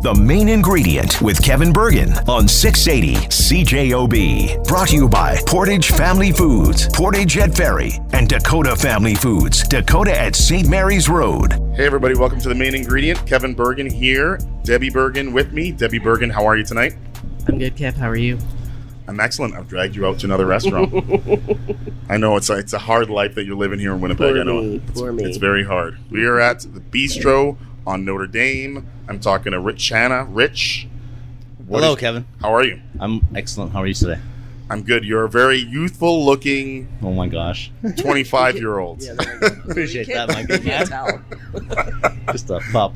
The main ingredient with Kevin Burgin on 680 CJOB. Brought to you by Portage Family Foods, Portage at Ferry, and Dakota Family Foods, Dakota at St. Mary's Road. Hey, everybody, welcome to the main ingredient. Kevin Burgin here. Debbie Burgin with me. Debbie Burgin, how are you tonight? I'm good, Kev. How are you? I'm excellent. I've dragged you out to another restaurant. I know it's a, it's a hard life that you're living here in Winnipeg. Poor I know me, it's, poor me. it's very hard. We are at the Bistro on Notre Dame. I'm talking to Rich Hanna. Rich, what Hello, is- Kevin. How are you? I'm excellent. How are you today? I'm good. You're a very youthful looking Oh my gosh. 25 year old. Appreciate that, my good Can't man. tell. Just a pup.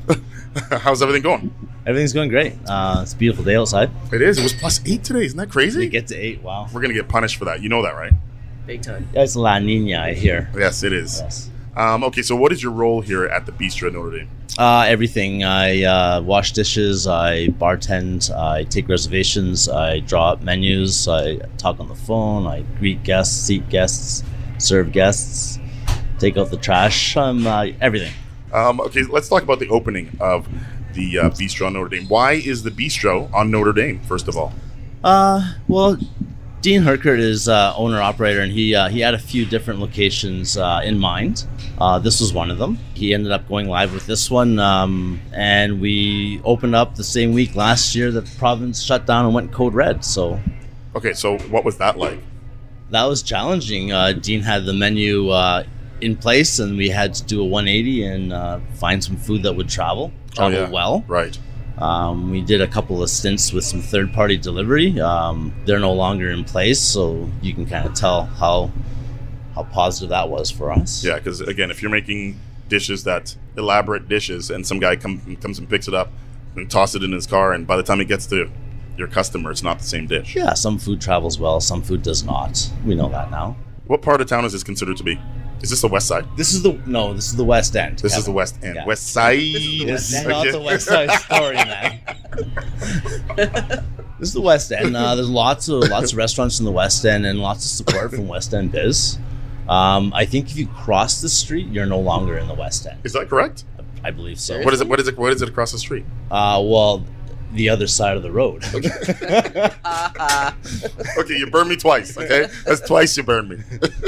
How's everything going? Everything's going great. Uh, it's a beautiful day outside. It is. It was plus eight today. Isn't that crazy? We get to eight. Wow. We're going to get punished for that. You know that, right? Big time. Yeah, it's La Nina, I hear. Yes, it is. Yes. Um, okay, so what is your role here at the Bistro Notre Dame? Uh, everything. I uh, wash dishes. I bartend. I take reservations. I draw up menus. I talk on the phone. I greet guests, seat guests, serve guests, take out the trash. Um, uh, everything. Um, okay, let's talk about the opening of the uh, Bistro Notre Dame. Why is the Bistro on Notre Dame, first of all? Uh, well, Dean Heckert is uh, owner operator, and he uh, he had a few different locations uh, in mind. Uh, this was one of them. He ended up going live with this one, um, and we opened up the same week last year that the province shut down and went code red. So Okay, so what was that like? that was challenging. Uh, Dean had the menu uh, in place, and we had to do a 180 and uh, find some food that would travel travel Oh, yeah. well. Right. Um, we did a couple of stints with some third party delivery. Um, they're no longer in place, so you can kind of tell how how positive that was for us. Yeah, because again, if you're making dishes that elaborate dishes, and some guy come, comes and picks it up and tosses it in his car, and by the time it gets to your customer, it's not the same dish. Yeah, some food travels well, some food does not. We know that now. What part of town is this considered to be? Is this the west side? This is the no. This is the West End. This is the west end. Yeah. West side. This is West not the West Side Story, man. this is the West End. Uh, there's lots of lots of restaurants in the West End and lots of support from West End Biz. Um, I think if you cross the street, you're no longer in the West End. Is that correct? I believe so. What is it? What is it? What is it across the street? Uh, well, the other side of the road. Okay, you burned me twice. Okay, that's twice you burned me.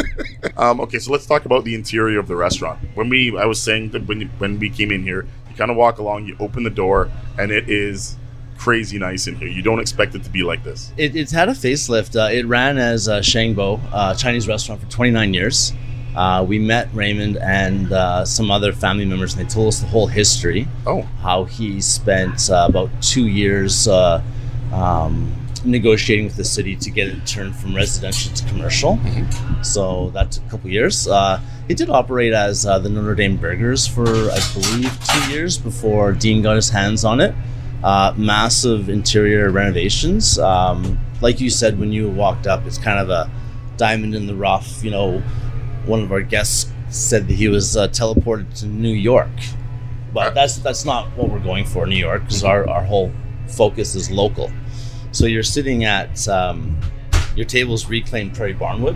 um, okay, so let's talk about the interior of the restaurant. When we, I was saying that when when we came in here, you kind of walk along, you open the door, and it is crazy nice in here. You don't expect it to be like this. It, it's had a facelift. Uh, it ran as a Shangbo, uh, Chinese restaurant, for 29 years. Uh, we met Raymond and uh, some other family members, and they told us the whole history. Oh, How he spent uh, about two years uh, um, negotiating with the city to get it turned from residential to commercial. So that took a couple years. Uh, it did operate as uh, the Notre Dame Burgers for, I believe, two years before Dean got his hands on it. Uh, massive interior renovations. Um, like you said when you walked up, it's kind of a diamond in the rough. You know, one of our guests said that he was uh, teleported to New York, but that's that's not what we're going for in New York because our, our whole focus is local. So you're sitting at um, your table's reclaimed Prairie Barnwood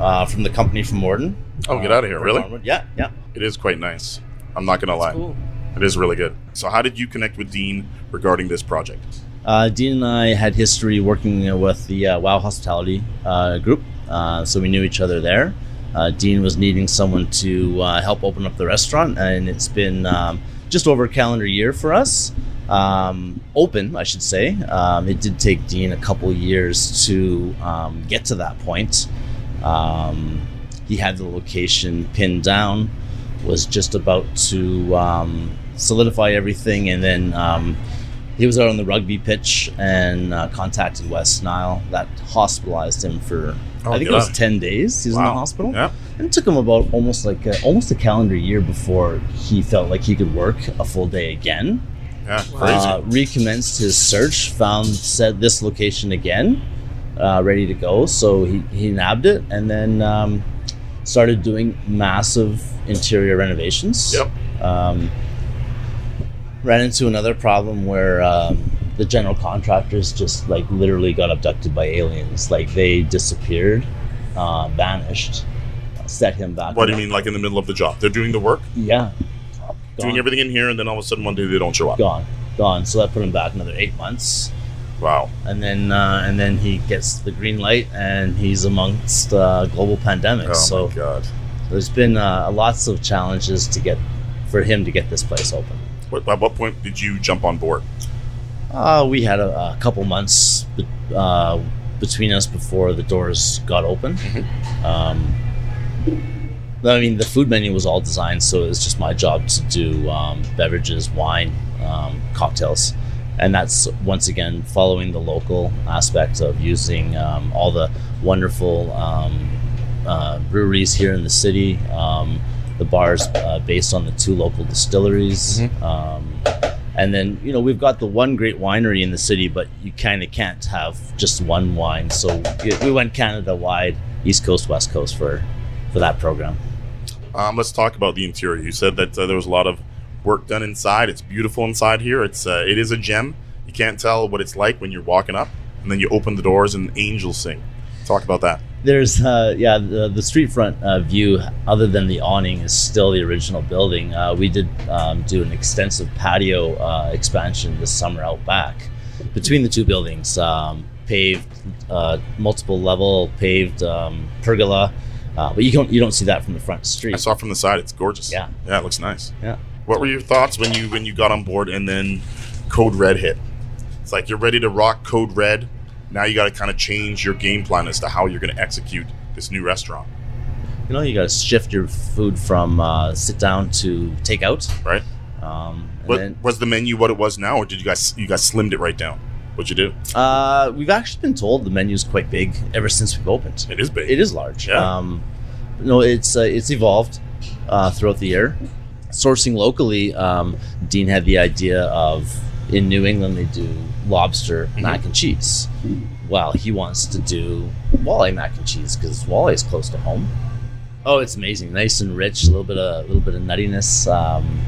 uh, from the company from Morden. Oh, get out of here, Prairie really? Barnwood. Yeah, yeah. it is quite nice. I'm not gonna lie, Cool. it is really good. So, how did you connect with Dean regarding this project? Uh, Dean and I had history working uh, with the uh, Wow Hospitality uh, group, uh, so we knew each other there. Uh, Dean was needing someone to uh, help open up the restaurant, and it's been um, just over a calendar year for us. Um, open, I should say. Um, it did take Dean a couple years to um, get to that point. Um, he had the location pinned down, was just about to um, solidify everything, and then he was out on the rugby pitch and uh, contacted West Nile. That hospitalized him for Oh, I think it was ten days. He was in the hospital. Yeah. And it took him about almost like a, almost a calendar year before he felt like he could work a full day again. Yeah, crazy. Uh, recommenced his search, found said this location again, uh, ready to go. So he, he nabbed it and then um, started doing massive interior renovations. Yep. Um, ran into another problem where um, the general contractors just like literally got abducted by aliens. Like they disappeared, uh, vanished, set him back. what do you mean, like in the middle of the job? They're doing the work, Yeah. doing everything in here, and then all of a sudden one day they don't show up. Gone. gone. So that put him back another eight months, Wow. and then uh, and then he gets the green light, and he's amongst uh, global pandemics. Oh so my god. there's been uh, lots of challenges to get for him to get this place open. What, at what point did you jump on board? Uh, we had a, a couple months uh, between us before the doors got open. Um, I mean, the food menu was all designed, so it was just my job to do um, beverages, wine, um, cocktails. And that's once again following the local aspect of using um, all the wonderful um, uh, breweries here in the city, um, the bars uh, based on the two local distilleries. Um, and then, you know, we've got the one great winery in the city, but you kind of can't have just one wine. So we- we went Canada wide, East Coast, West Coast for, for that program. Um, let's talk about the interior. You said that uh, there was a lot of work done inside. It's beautiful inside here. It's uh, it is a gem. You can't tell what it's like when you're walking up, and then you open the doors and angels sing. Talk about that. There's, uh, yeah, the, the street front uh, view, other than the awning, is still the original building. Uh, we did um, do an extensive patio uh, expansion this summer out back between the two buildings. Um, paved, uh, multiple level paved um, pergola, uh, but you don't you don't see that from the front street. I saw from the side. It's gorgeous. Yeah. yeah, it looks nice. Yeah. What were your thoughts when you when you got on board and then Code Red hit? It's like you're ready to rock Code Red. Now you got to kind of change your game plan as to how you're going to execute this new restaurant, You know, you got to shift your food from uh, sit down to take out. right? Um, What then- was the menu what it was now, or did you guys you guys slimmed it right down? What'd you do? Uh, we've actually been told the menu's quite big ever since we've opened. It is big. It is large. Yeah. Um, no, it's uh, it's evolved uh, throughout the year. Sourcing locally, um, Dean had the idea of in New England they do lobster Mm-hmm. mac and cheese. Well, he wants to do walleye mac and cheese because walleye is close to home. Oh, it's amazing, nice and rich, a little bit of a little bit of nuttiness, um,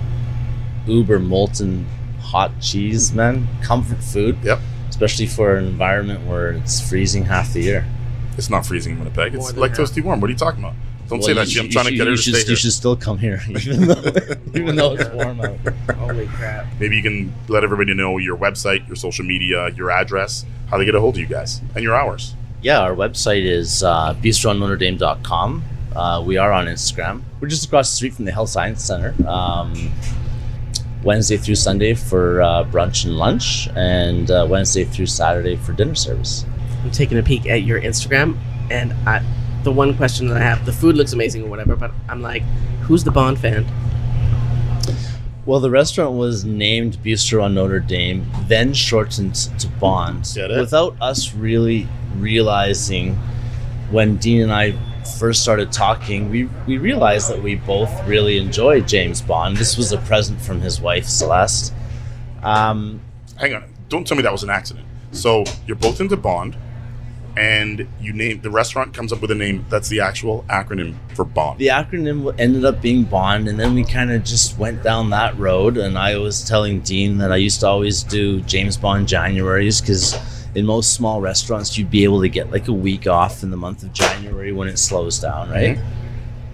uber molten hot cheese, man, comfort food. Yep. Especially for an environment where it's freezing half the year. It's not freezing in Winnipeg. More It's than like half. toasty warm. What are you talking about? Don't Well, say that you. I'm should- trying to you get her to should, stay You here. should still come here, even though, even though it's warm out. Holy crap. Maybe you can let everybody know your website, your social media, your address, how they get a hold of you guys, and your hours. Yeah, our website is uh, bistronotredame.com. Uh, we are on Instagram. We're just across the street from the Health Science Center. Um, Wednesday through Sunday for uh, brunch and lunch, and uh, Wednesday through Saturday for dinner service. I'm taking a peek at your Instagram, and I, the one question that I have, the food looks amazing or whatever, but I'm like, who's the Bond fan? Well, the restaurant was named Bistro on Notre Dame, then shortened to Bond, Get it? without us really realizing when Dean and I first started talking, we, we realized that we both really enjoyed James Bond. This was a present from his wife, Celeste. Um, Hang on. Don't tell me that was an accident. So you're both into Bond, and you name the restaurant comes up with a name that's the actual acronym for Bond. the acronym ended up being Bond, and then we kind of just went down that road. And I was telling Dean that I used to always do James Bond Januaries because in most small restaurants, you'd be able to get like a week off in the month of January when it slows down, right?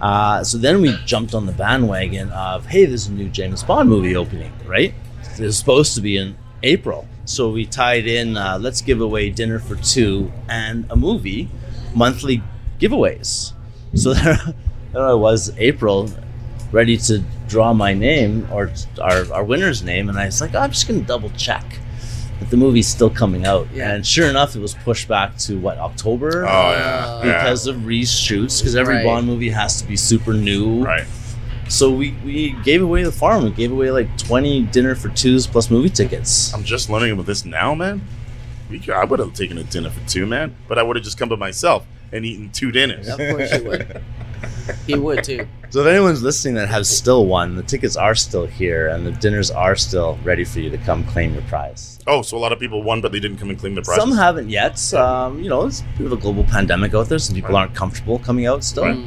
Uh, so then we jumped on the bandwagon of, hey, there's a new James Bond movie opening, right? It was supposed to be in April. So we tied in, uh, let's give away dinner for two and a movie, monthly giveaways. So there, there I was, April, ready to draw my name or our, our winner's name. And I was like, I'm just going to double check that the movie's still coming out. Yeah. And sure enough, it was pushed back to what, October? Oh yeah, yeah. because of reshoots because every Right. Bond movie has to be super new. right. So we, we gave away the farm. We gave away like 20 dinner for twos plus movie tickets. I'm just learning about this now, man. We could, I would have taken a dinner for two, man, but I would have just come by myself and eaten two dinners. Of course you would. he would too. So if anyone's listening that has still won, the tickets are still here and the dinners are still ready for you to come claim your prize. Oh, so a lot of people won, but they didn't come and claim the prize. Some haven't yet. Um, you know, it's a bit of a global pandemic out there. Some people Right. aren't comfortable coming out still. Right.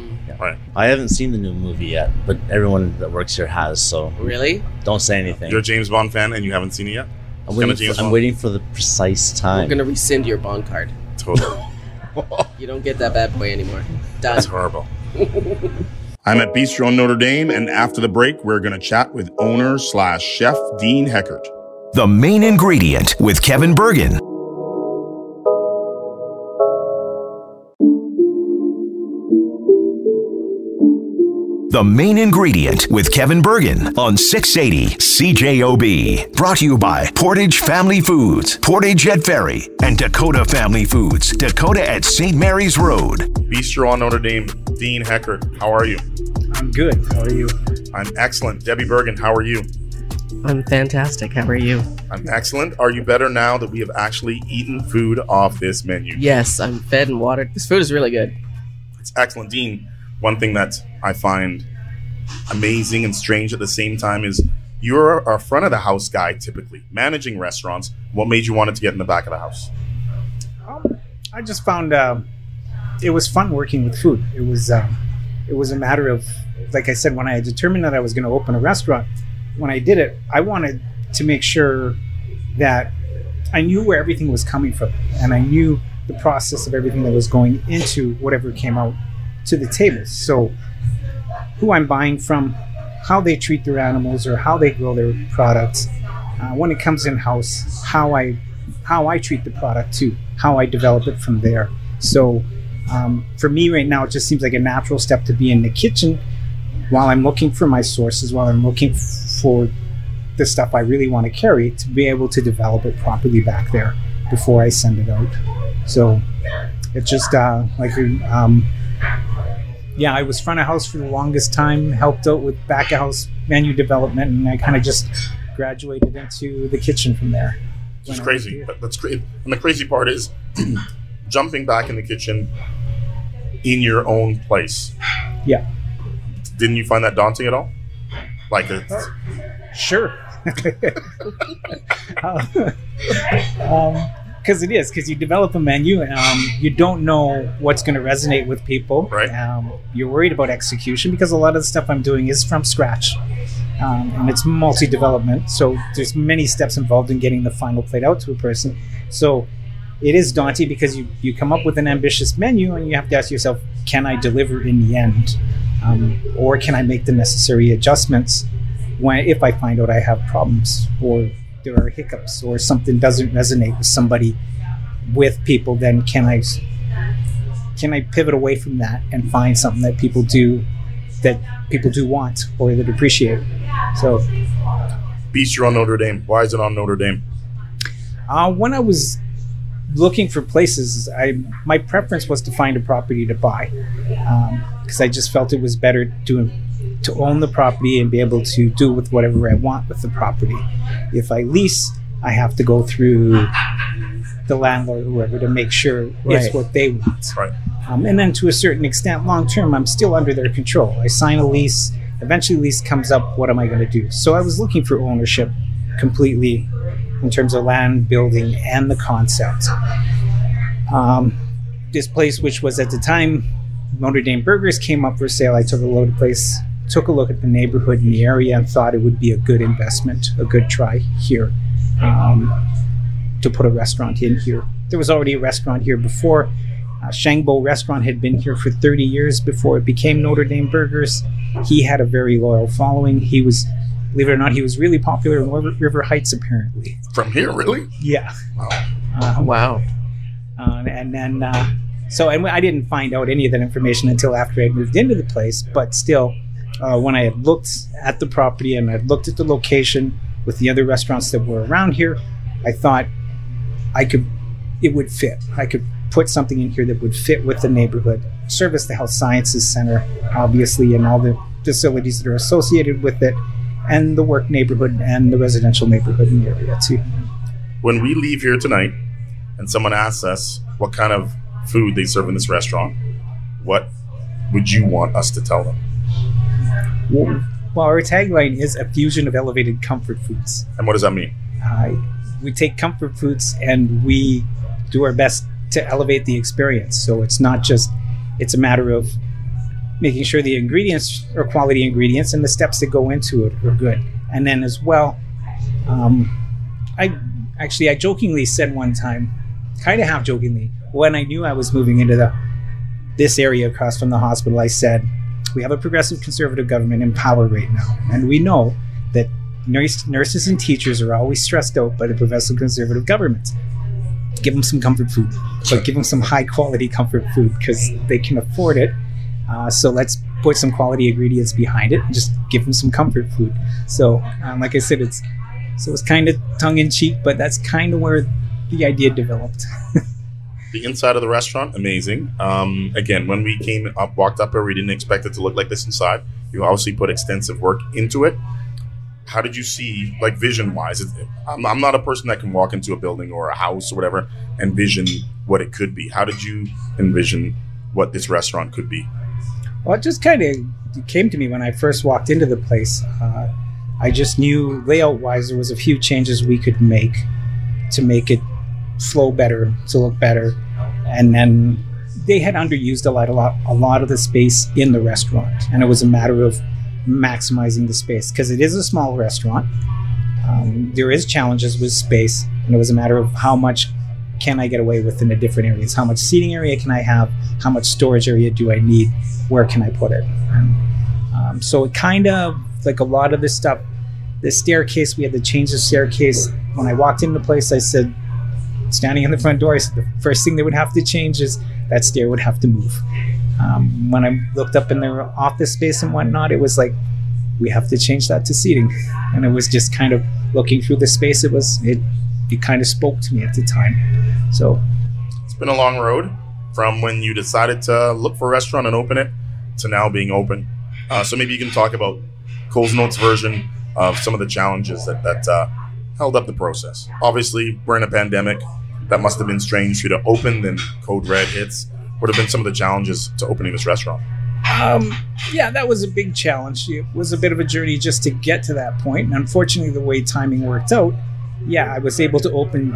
Right. I haven't seen the new movie yet, but everyone that works here has. So really? don't say anything. You're a James Bond fan and you haven't seen it yet. I'm Kinda waiting, James for, I'm Bond. waiting for the precise time. We're gonna rescind your Bond card. Totally. You don't get that bad boy anymore. Done. That's horrible. I'm at Bistro in Notre Dame, and after the break, we're going to chat with owner slash chef Dean Heckert. The main ingredient with Kevin Burgin. The main ingredient with Kevin Burgin on 680 CJOB. Brought to you by Portage Family Foods, Portage at Ferry, and Dakota Family Foods, Dakota at St. Mary's Road. Bistro on Notre Dame, Dean Heckert. How are you? I'm good. How are you? I'm excellent. Debbie Burgin, how are you? I'm fantastic. How are you? I'm excellent. Are you better now that we have actually eaten food off this menu? Yes, I'm fed and watered. This food is really good. It's excellent. Dean, one thing that I find amazing and strange at the same time is you're a front of the house guy typically, managing restaurants. What made you want to get in the back of the house? Um, I just found uh, it was fun working with food. It was um, it was a matter of, like I said, when I determined that I was going to open a restaurant, when I did it, I wanted to make sure that I knew where everything was coming from, and I knew the process of everything that was going into whatever came out to the table. So, who I'm buying from, how they treat their animals, or how they grow their products. Uh, when it comes in house, how I how I treat the product too, how I develop it from there. So, um, for me right now, it just seems like a natural step to be in the kitchen while I'm looking for my sources, while I'm looking for the stuff I really want to carry, to be able to develop it properly back there before I send it out. So it's just uh, like, um, yeah, I was front of house for the longest time, helped out with back of house menu development, and I kind of just graduated into the kitchen from there. It's crazy. was- That- That's great. And the crazy part is jumping back in the kitchen in your own place. Yeah, Didn't you find that daunting at all? Like it's, sure. Um, um, because it is because you develop a menu um, you don't know what's going to resonate with people. Right. um, you're worried about execution because a lot of the stuff i'm doing is from scratch. Um, and it's multi-development so there's many steps involved in getting the final plate out to a person. So it is daunting because you, you come up with an ambitious menu and you have to ask yourself can i deliver in the end? Um, or can i make the necessary adjustments when if i find out i have problems or there are hiccups or something doesn't resonate with somebody with people then can i can i pivot away from that and find something that people do that people do want or that appreciate so Bistro on Notre Dame. Why is it on Notre Dame? Uh, when I was looking for places, I my preference was to find a property to buy because I just felt it was better to to own the property and be able to do with whatever I want with the property. If I lease, I have to go through the landlord, or whoever, to make sure Right. it's what they want. Right. Um, and then to a certain extent, long term, I'm still under their control. I sign a lease. Eventually, lease comes up. What am I going to do? So I was looking for ownership completely in terms of land, building, and the concept. Um, this place, which was at the time Notre Dame Burgers, came up for sale. I took a look at the place, took a look at the neighborhood in the area, and thought it would be a good investment, a good try here um, to put a restaurant in here. There was already a restaurant here before. Uh, Shangbo Restaurant had been here for 30 years before it became Notre Dame Burgers. He had a very loyal following. He was, believe it or not, he was really popular in River, River Heights, apparently. From here, really? Yeah. Wow. Uh, Wow. uh, and then, uh, so and I didn't find out any of that information until after I moved into the place. But still, uh, when I had looked at the property and I looked at the location with the other restaurants that were around here, I thought I could, it would fit. I could put something in here that would fit with the neighborhood, service the Health Sciences Center, obviously, and all the facilities that are associated with it, and the work neighborhood and the residential neighborhood in the area too. When we leave here tonight and someone asks us what kind of food they serve in this restaurant, what would you want us to tell them? Well, our tagline is a fusion of elevated comfort foods. And what does that mean? Uh, we take comfort foods and we do our best to elevate the experience. So it's not just, it's a matter of making sure the ingredients are quality ingredients and the steps that go into it are good. And then as well, um, I actually, I jokingly said one time, kind of half jokingly, when I knew I was moving into the this area across from the hospital, I said, we have a progressive conservative government in power right now, and we know that nurse, nurses and teachers are always stressed out by the progressive conservative government. Give them some comfort food, but give them some high quality comfort food because they can afford it. Uh, so let's put some quality ingredients behind it and just give them some comfort food. So, um, like I said, it's so it's kind of tongue in cheek, but that's kind of where the idea developed. The inside of the restaurant, amazing. Um, again, when we came up, walked up here, we didn't expect it to look like this inside. You obviously put extensive work into it. How did you see, like vision wise? I'm, I'm not a person that can walk into a building or a house or whatever and vision what it could be. How did you envision what this restaurant could be? Well, it just kind of came to me when I first walked into the place. Uh, I just knew layout wise there was a few changes we could make to make it flow better, to look better, and then they had underused a lot, a lot, a lot of the space in the restaurant, and it was a matter of maximizing the space because it is a small restaurant. Um, there is challenges with space, and it was a matter of how much can I get away with in the different areas? How much seating area can I have? How much storage area do I need? Where can I put it? Um, so it kind of like a lot of this stuff. The staircase, we had to change the staircase. When I walked into the place, I said, standing in the front door, said the first thing they would have to change is that stair would have to move. Um, when I looked up in their office space and whatnot, it was like we have to change that to seating, and it was just kind of looking through the space. It was it it kind of spoke to me at the time. So It's been a long road from when you decided to look for a restaurant and open it to now being open. Uh, so maybe you can talk about Coles Notes version of some of the challenges that that uh, held up the process. Obviously, we're in a pandemic. That must have been strange for you to open. Then Code Red hits. What have been some of the challenges to opening this restaurant? Um, yeah, that was a big challenge. It was a bit of a journey just to get to that point. And unfortunately, the way timing worked out, yeah, I was able to open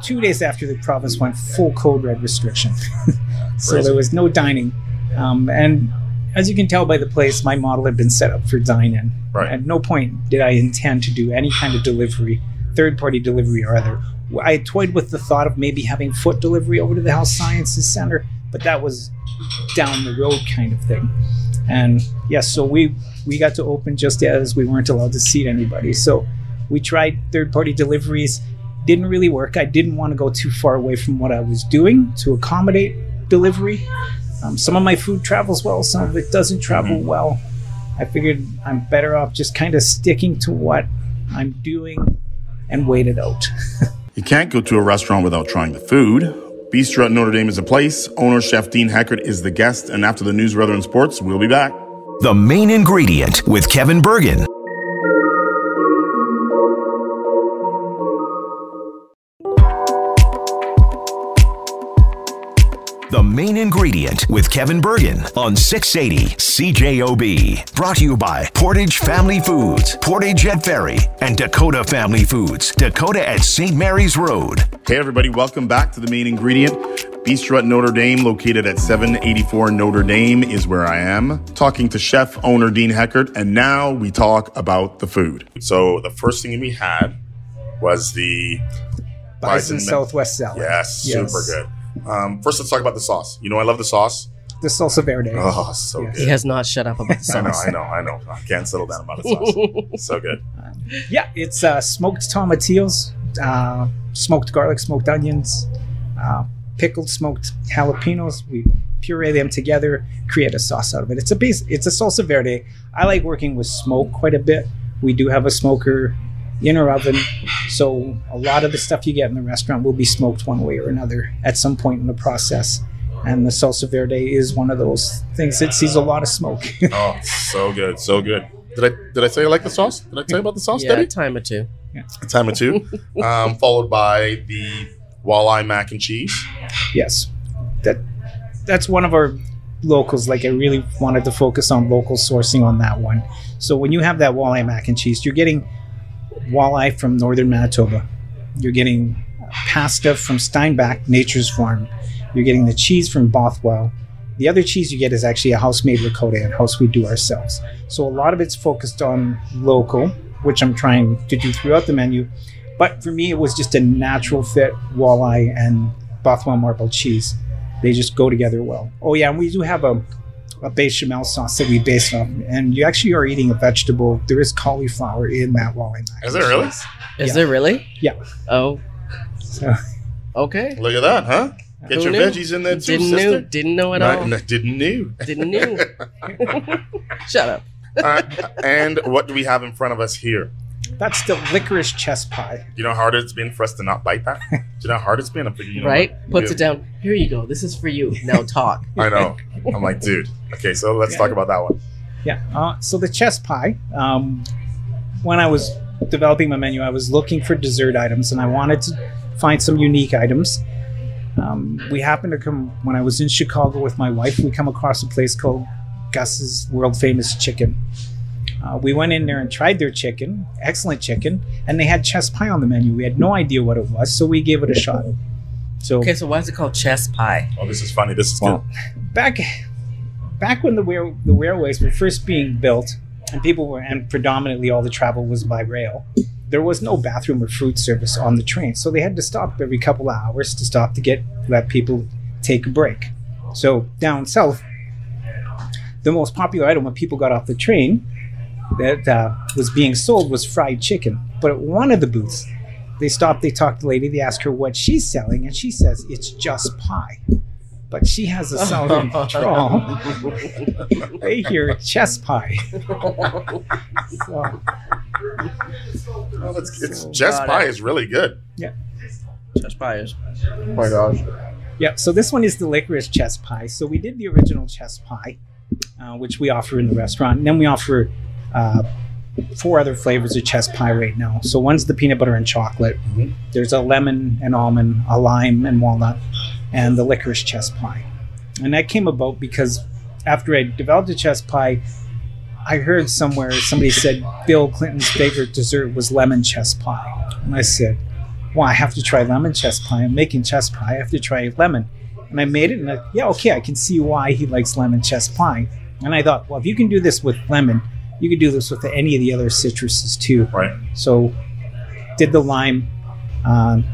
two days after the province went full code red restriction. so Crazy. there was no dining. Um, and as you can tell by the place, my model had been set up for dine in. Right. At no point did I intend to do any kind of delivery, third party delivery or other. I toyed with the thought of maybe having foot delivery over to the Health Sciences Center, but that was down the road kind of thing. And yes, so we we got to open just as we weren't allowed to seat anybody. So we tried third party deliveries, didn't really work. I didn't want to go too far away from what I was doing to accommodate delivery. Um, some of my food travels well, some of it doesn't travel well. I figured I'm better off just kind of sticking to what I'm doing and wait it out. You can't go to a restaurant without trying the food. Bistro at Notre Dame is a place. Owner Chef Dean Heckert is the guest. And after the news, weather, and sports, we'll be back. The main ingredient with Kevin Burgin. Main ingredient with Kevin Burgin on 680 CJOB. Brought to you by Portage Family Foods, Portage at Ferry, and Dakota Family Foods, Dakota at St. Mary's Road. Hey, everybody, welcome back to the main ingredient. Bistro at Notre Dame, located at 784 Notre Dame, is where I am. Talking to chef owner Dean Heckert, and now we talk about the food. So, the first thing we had was the Bison Bison- Southwest salad. Yes, Yes. super good. Um, first, let's talk about the sauce. You know, I love the sauce. The salsa verde. Oh, so Yes. He has not shut up about the I know. I know, I know. I can't settle down about the sauce. so good. Yeah, it's uh, smoked tomatillos, uh, smoked garlic, smoked onions, uh, pickled smoked jalapenos. We puree them together, create a sauce out of it. It's a base. It's a salsa verde. I like working with smoke quite a bit. We do have a smoker in our oven, so a lot of the stuff you get in the restaurant will be smoked one way or another at some point in the process. And the salsa verde is one of those things that sees a lot of smoke. Oh, so good, so good. Did I did I say I like the sauce? Did I tell you about the sauce, Yeah, Debbie? a time or two. A time or two. um, followed by the walleye mac and cheese. yes that that's one of our locals like i really wanted to focus on local sourcing on that one so when you have that walleye mac and cheese you're getting walleye from northern manitoba. You're getting pasta from steinbach nature's farm. You're getting the cheese from bothwell. The other cheese you get is actually a house-made ricotta and house we do ourselves. So a lot of it's focused on local which i'm trying to do throughout the menu. But for me it was just a natural fit walleye and bothwell marble cheese. They just go together well. Oh yeah and we do have a a bechamel sauce that we based on, and you actually are eating a vegetable. There is cauliflower in that walleye mac. Is and there really? Is Yeah. there really? Yeah. Oh, So, okay. Look at that, huh? Get Who your knew? veggies in there too, Didn't sister. know. Didn't know at Not- all. no, didn't know. Didn't know. Shut up. Uh, and what do we have in front of us here? That's the licorice chess pie. You know how hard it's been for us to not bite that? Do you know how hard it's been? I'm thinking, you know right? what? Puts Yeah. it down. Here you go. This is for you. Now talk. I know. I'm like, dude. Okay, so let's talk about that one. Yeah. Uh, so the chess pie. Um, when I was developing my menu, I was looking for dessert items, and I wanted to find some unique items. Um, we happened to come when I was in Chicago with my wife. We come across a place called Gus's World Famous Chicken. Uh, we went in there and tried their chicken, excellent chicken, and they had chess pie on the menu. We had no idea what it was, so we gave it a shot. So Okay, so why is it called chess pie? Oh, this is funny. This is Well, back back when the rail, the railways were first being built and people were and predominantly all the travel was by rail there was no bathroom or food service on the train so they had to stop every couple of hours to stop to get let people take a break so down south the most popular item when people got off the train that uh, was being sold was fried chicken but at one of the booths they stopped they talked to the lady they asked her what she's selling and she says it's just pie but she has a southern drawl. They hear chess pie. So, Oh, it's, it's So Jess pie it. is really good. Yeah. Chess pie is. Oh my gosh. yeah, so this one is the licorice chess pie. So we did the original chess pie, uh, which we offer in the restaurant, and then we offer uh, four other flavors of chess pie right now. So one's the peanut butter and chocolate. Mhm. There's a lemon and almond, a lime and walnut, and the licorice chess pie. And that came about because after I developed the chess pie, I heard somewhere somebody said Bill Clinton's favorite dessert was lemon chess pie. And I said, well, I have to try lemon chess pie. I'm making chess pie. I have to try lemon. And I made it, and I, yeah, okay, I can see why he likes lemon chess pie. And I thought, well, if you can do this with lemon, you could do this with any of the other citruses too. Right. So, did the lime, um,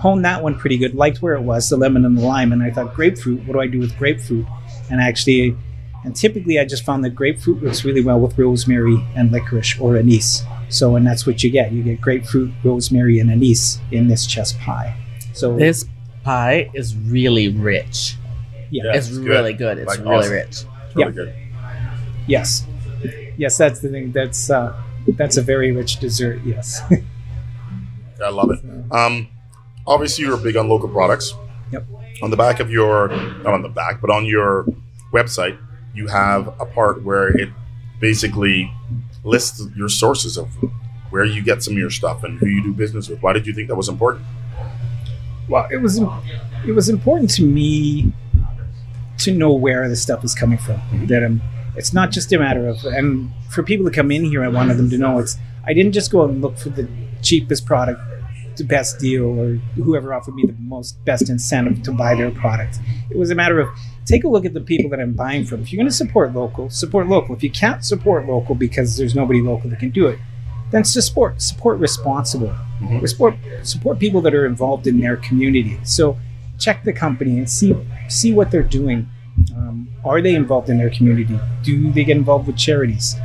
honed that one pretty good. Liked where it was, the lemon and the lime. And I thought, grapefruit. What do I do with grapefruit? And actually, and typically, I just found that grapefruit works really well with rosemary and licorice or anise. So, and that's what you get. You get grapefruit, rosemary, and anise in this chess pie. So, This pie is really rich. yeah, Yeah. it's it's good. really good. It's Like, really awesome. rich. It's really Yeah. good. Yes, yes, that's the thing. That's uh, that's a very rich dessert. Yes. I love it. Um, obviously, you're big on local products. Yep. On the back of your, not on the back, but on your website, you have a part where it basically lists your sources of where you get some of your stuff and who you do business with. Why did you think that was important? well, it was it was important to me to know where the stuff is coming from. That um, it's not just a matter of and for people to come in here, I wanted them to know it's. I didn't just go out and look for the cheapest product, the best deal, or whoever offered me the most best incentive to buy their product. It was a matter of take a look at the people that I'm buying from. If you're going to support local, support local. If you can't support local because there's nobody local that can do it, then support support responsible. Mhm. Support support people that are involved in their community. So check the company and see see what they're doing. Um, are they involved in their community? Do they get involved with charities?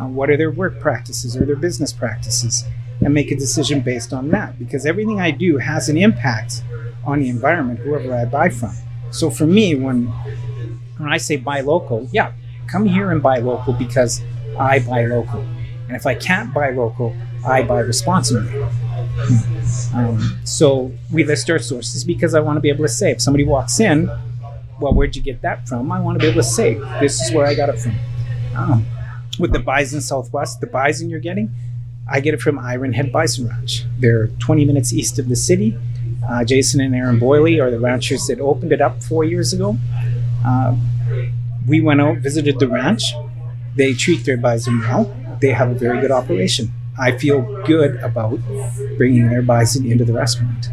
Uh, what are their work practices or their business practices? And make a decision based on that because everything I do has an impact on the environment, whoever I buy from. So for me, when when I say buy local, yeah, come here and buy local because I buy local. And if I can't buy local, I buy responsibly. Um, so we list our sources because I want to be able to say if somebody walks in, well, where'd you get that from? I want to be able to say this is where I got it from. Um, with the bison Southwest, the bison you're getting, I get it from Iron Head Bison Ranch. They're 20 minutes east of the city. Uh, Jason and Aaron Boyley are the ranchers that opened it up four years ago. Uh, we went out, visited the ranch. They treat their bison well. They have a very good operation. I feel good about bringing their bison into the restaurant.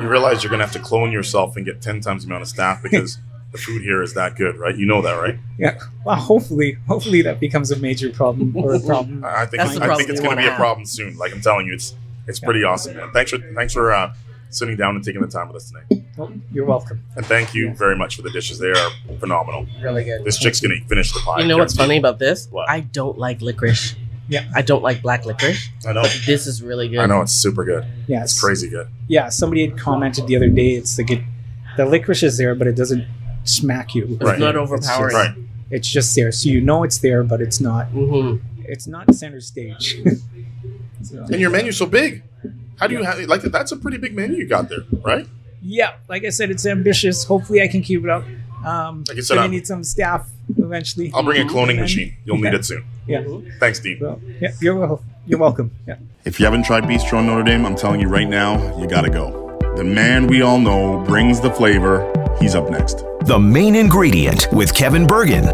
You realize you're going to have to clone yourself and get 10 times the amount of staff because the food here is that good, right? You know that, right? Yeah. Well, hopefully, hopefully that becomes a major problem or a problem. I I think That's the I think it's going to wanna be a problem soon. Like I'm telling you, it's it's pretty awesome, man. Thanks for thanks for uh, sitting down and taking the time with us tonight. Well, you're welcome. And thank you Yes. very much for the dishes. They are phenomenal. Really good. This chick's gonna finish the pie. You know what's funny about this? What? I don't like licorice. Yeah. I don't like black licorice. I know. This is really good. I know it's super good. Yeah, It's crazy good. Yeah, somebody had commented the other day. It's like it, the licorice is there, but it doesn't smack you. It's Right. not It's just- overpowering. Right. It's just there, so you know it's there, but it's not. hmm It's not center stage. So- And your menu's so big. How do you have like that's a pretty big menu you got there, right? yeah, like I said, it's ambitious. Hopefully, I can keep it up. Um, Like I said, gonna I'm- need some staff eventually. I'll bring a cloning Mhm. machine. You'll need it soon. Yeah. Thanks, Dean. Well, yeah, you're wel- you're welcome. Yeah. If you haven't tried Bistro Notre Dame, I'm telling you right now, you gotta go. The man we all know brings the flavor. He's up next. The main ingredient with Kevin Burgin